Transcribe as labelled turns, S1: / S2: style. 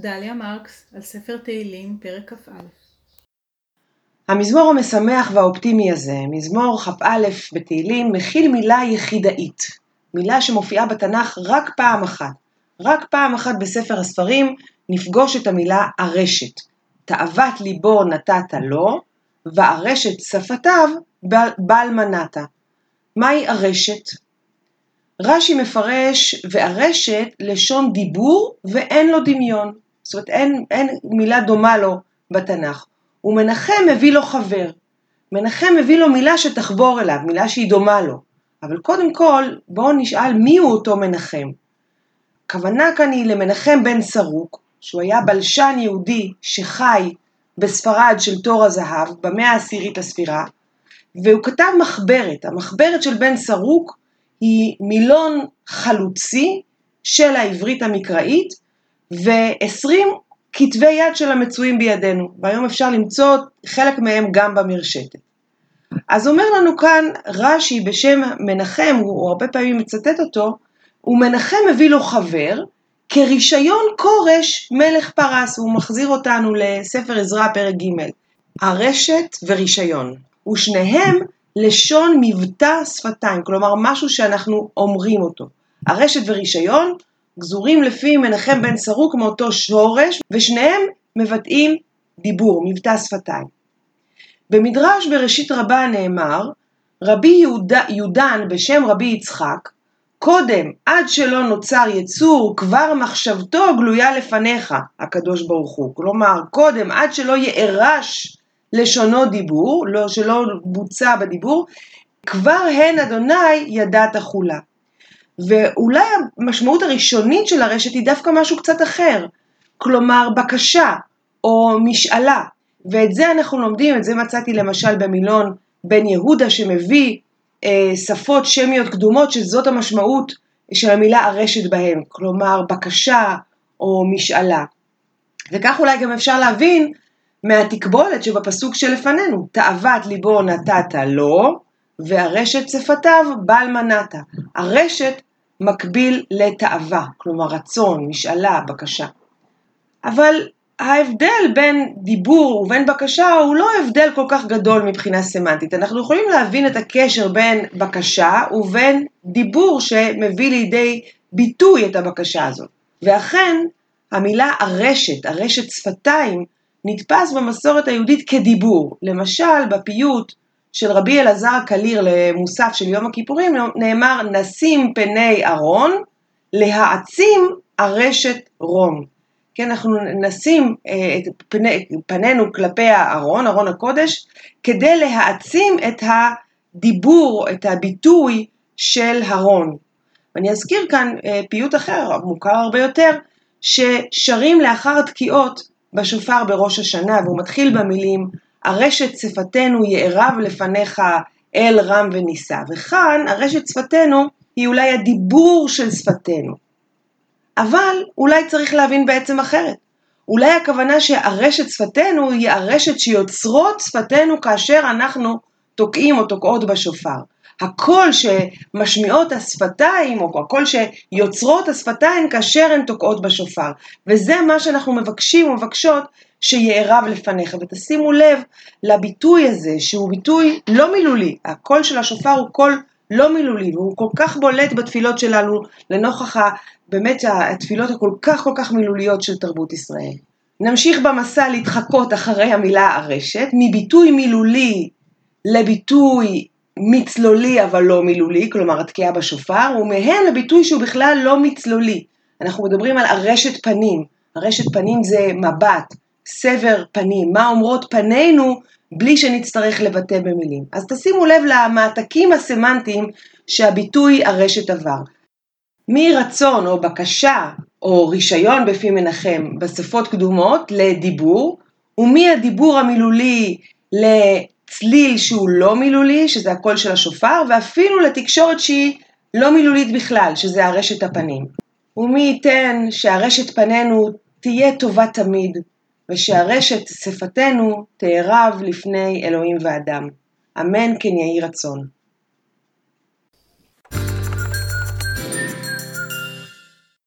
S1: דליה מרקס על ספר תהילים, פרק כ"א.
S2: המזמור המשמח והאופטימי הזה, מזמור כ"א בתהילים, מכיל מילה יחידאית. מילה שמופיעה בתנ"ך רק פעם אחת. רק פעם אחת בספר הספרים נפגוש את המילה ארשת. תאוות ליבו נתת לו, וארשת שפתיו בל מנעת. מהי ארשת? רש"י מפרש וארשת לשון דיבור ואין לו דמיון. זאת אומרת אין, אין מילה דומה לו בתנ"ך. ומנחם מביא לו חבר. מנחם מביא לו מילה שתחבור אליו, מילה שהיא דומה לו. אבל קודם כל בואו נשאל מי הוא אותו מנחם. הכוונה כאן היא למנחם בן סרוק, שהוא היה בלשן יהודי שחי בספרד של תור הזהב, במאה העשירית לספירה, והוא כתב מחברת. המחברת של בן סרוק היא מילון חלוצי של העברית המקראית, ו-20 כתבי יד של המצויים בידינו, והיום אפשר למצוא חלק מהם גם במרשתת. אז אומר לנו כאן רש"י בשם מנחם, הוא הרבה פעמים מצטט אותו, ומנחם מביא לו חבר, כרישיון כורש מלך פרס, הוא מחזיר אותנו לספר עזרא פרק ג', הרשת ורישיון, ושניהם לשון מבטא שפתיים, כלומר משהו שאנחנו אומרים אותו. הרשת ורישיון גזורים לפי מנחם בן סרוק מאותו שורש, ושניהם מבטאים דיבור, מבטא שפתיים. במדרש בראשית רבה נאמר, רבי יהודה, יהודן בשם רבי יצחק, קודם, עד שלא נוצר יצור, כבר מחשבתו גלויה לפניך, הקדוש ברוך הוא. כלומר, קודם, עד שלא יארש לשונו דיבור, לא, שלא בוצע בדיבור, כבר הן אדוני ידעת חולה. ואולי המשמעות הראשונית של הרשת היא דווקא משהו קצת אחר, כלומר בקשה או משאלה, ואת זה אנחנו לומדים, את זה מצאתי למשל במילון בן יהודה שמביא אה, שפות שמיות קדומות שזאת המשמעות של המילה הרשת בהם, כלומר בקשה או משאלה. וכך אולי גם אפשר להבין מהתקבולת שבפסוק שלפנינו, תאוות ליבו נתת לו, והרשת שפתיו בל מנעת. הרשת מקביל לתאווה, כלומר רצון, משאלה, בקשה. אבל ההבדל בין דיבור ובין בקשה הוא לא הבדל כל כך גדול מבחינה סמנטית. אנחנו יכולים להבין את הקשר בין בקשה ובין דיבור שמביא לידי ביטוי את הבקשה הזאת. ואכן, המילה הרשת, הרשת שפתיים, נתפס במסורת היהודית כדיבור. למשל, בפיוט של רבי אלעזר קליר למוסף של יום הכיפורים נאמר נשים פני ארון להעצים ארשת רום. כן, אנחנו נשים אה, את פני, פנינו כלפי הארון, ארון הקודש, כדי להעצים את הדיבור, את הביטוי של הרון. ואני אזכיר כאן אה, פיוט אחר, מוכר הרבה יותר, ששרים לאחר תקיעות בשופר בראש השנה, והוא מתחיל במילים הרשת שפתנו יערב לפניך אל רם ונישא. וכאן הרשת שפתנו היא אולי הדיבור של שפתנו. אבל אולי צריך להבין בעצם אחרת. אולי הכוונה שהרשת שפתנו היא הרשת שיוצרות שפתנו כאשר אנחנו תוקעים או תוקעות בשופר. הקול שמשמיעות השפתיים, או הקול שיוצרות השפתיים כאשר הן תוקעות בשופר. וזה מה שאנחנו מבקשים ומבקשות שיערב לפניך. ותשימו לב לביטוי הזה, שהוא ביטוי לא מילולי. הקול של השופר הוא קול לא מילולי, והוא כל כך בולט בתפילות שלנו, לנוכח ה, באמת התפילות הכל כך כל כך מילוליות של תרבות ישראל. נמשיך במסע להתחקות אחרי המילה ארשת, מביטוי מילולי לביטוי מצלולי אבל לא מילולי, כלומר התקיעה בשופר, ומהם לביטוי שהוא בכלל לא מצלולי. אנחנו מדברים על ארשת פנים, ארשת פנים זה מבט, סבר פנים, מה אומרות פנינו בלי שנצטרך לבטא במילים. אז תשימו לב למעתקים הסמנטיים שהביטוי הרשת עבר. מרצון או בקשה או רישיון בפי מנחם בשפות קדומות לדיבור, ומהדיבור המילולי לצליל שהוא לא מילולי, שזה הקול של השופר, ואפילו לתקשורת שהיא לא מילולית בכלל, שזה הרשת הפנים. ומי ייתן שהרשת פנינו תהיה טובה תמיד, ושהרשת שפתנו תערב לפני אלוהים ואדם. אמן כן יהי רצון.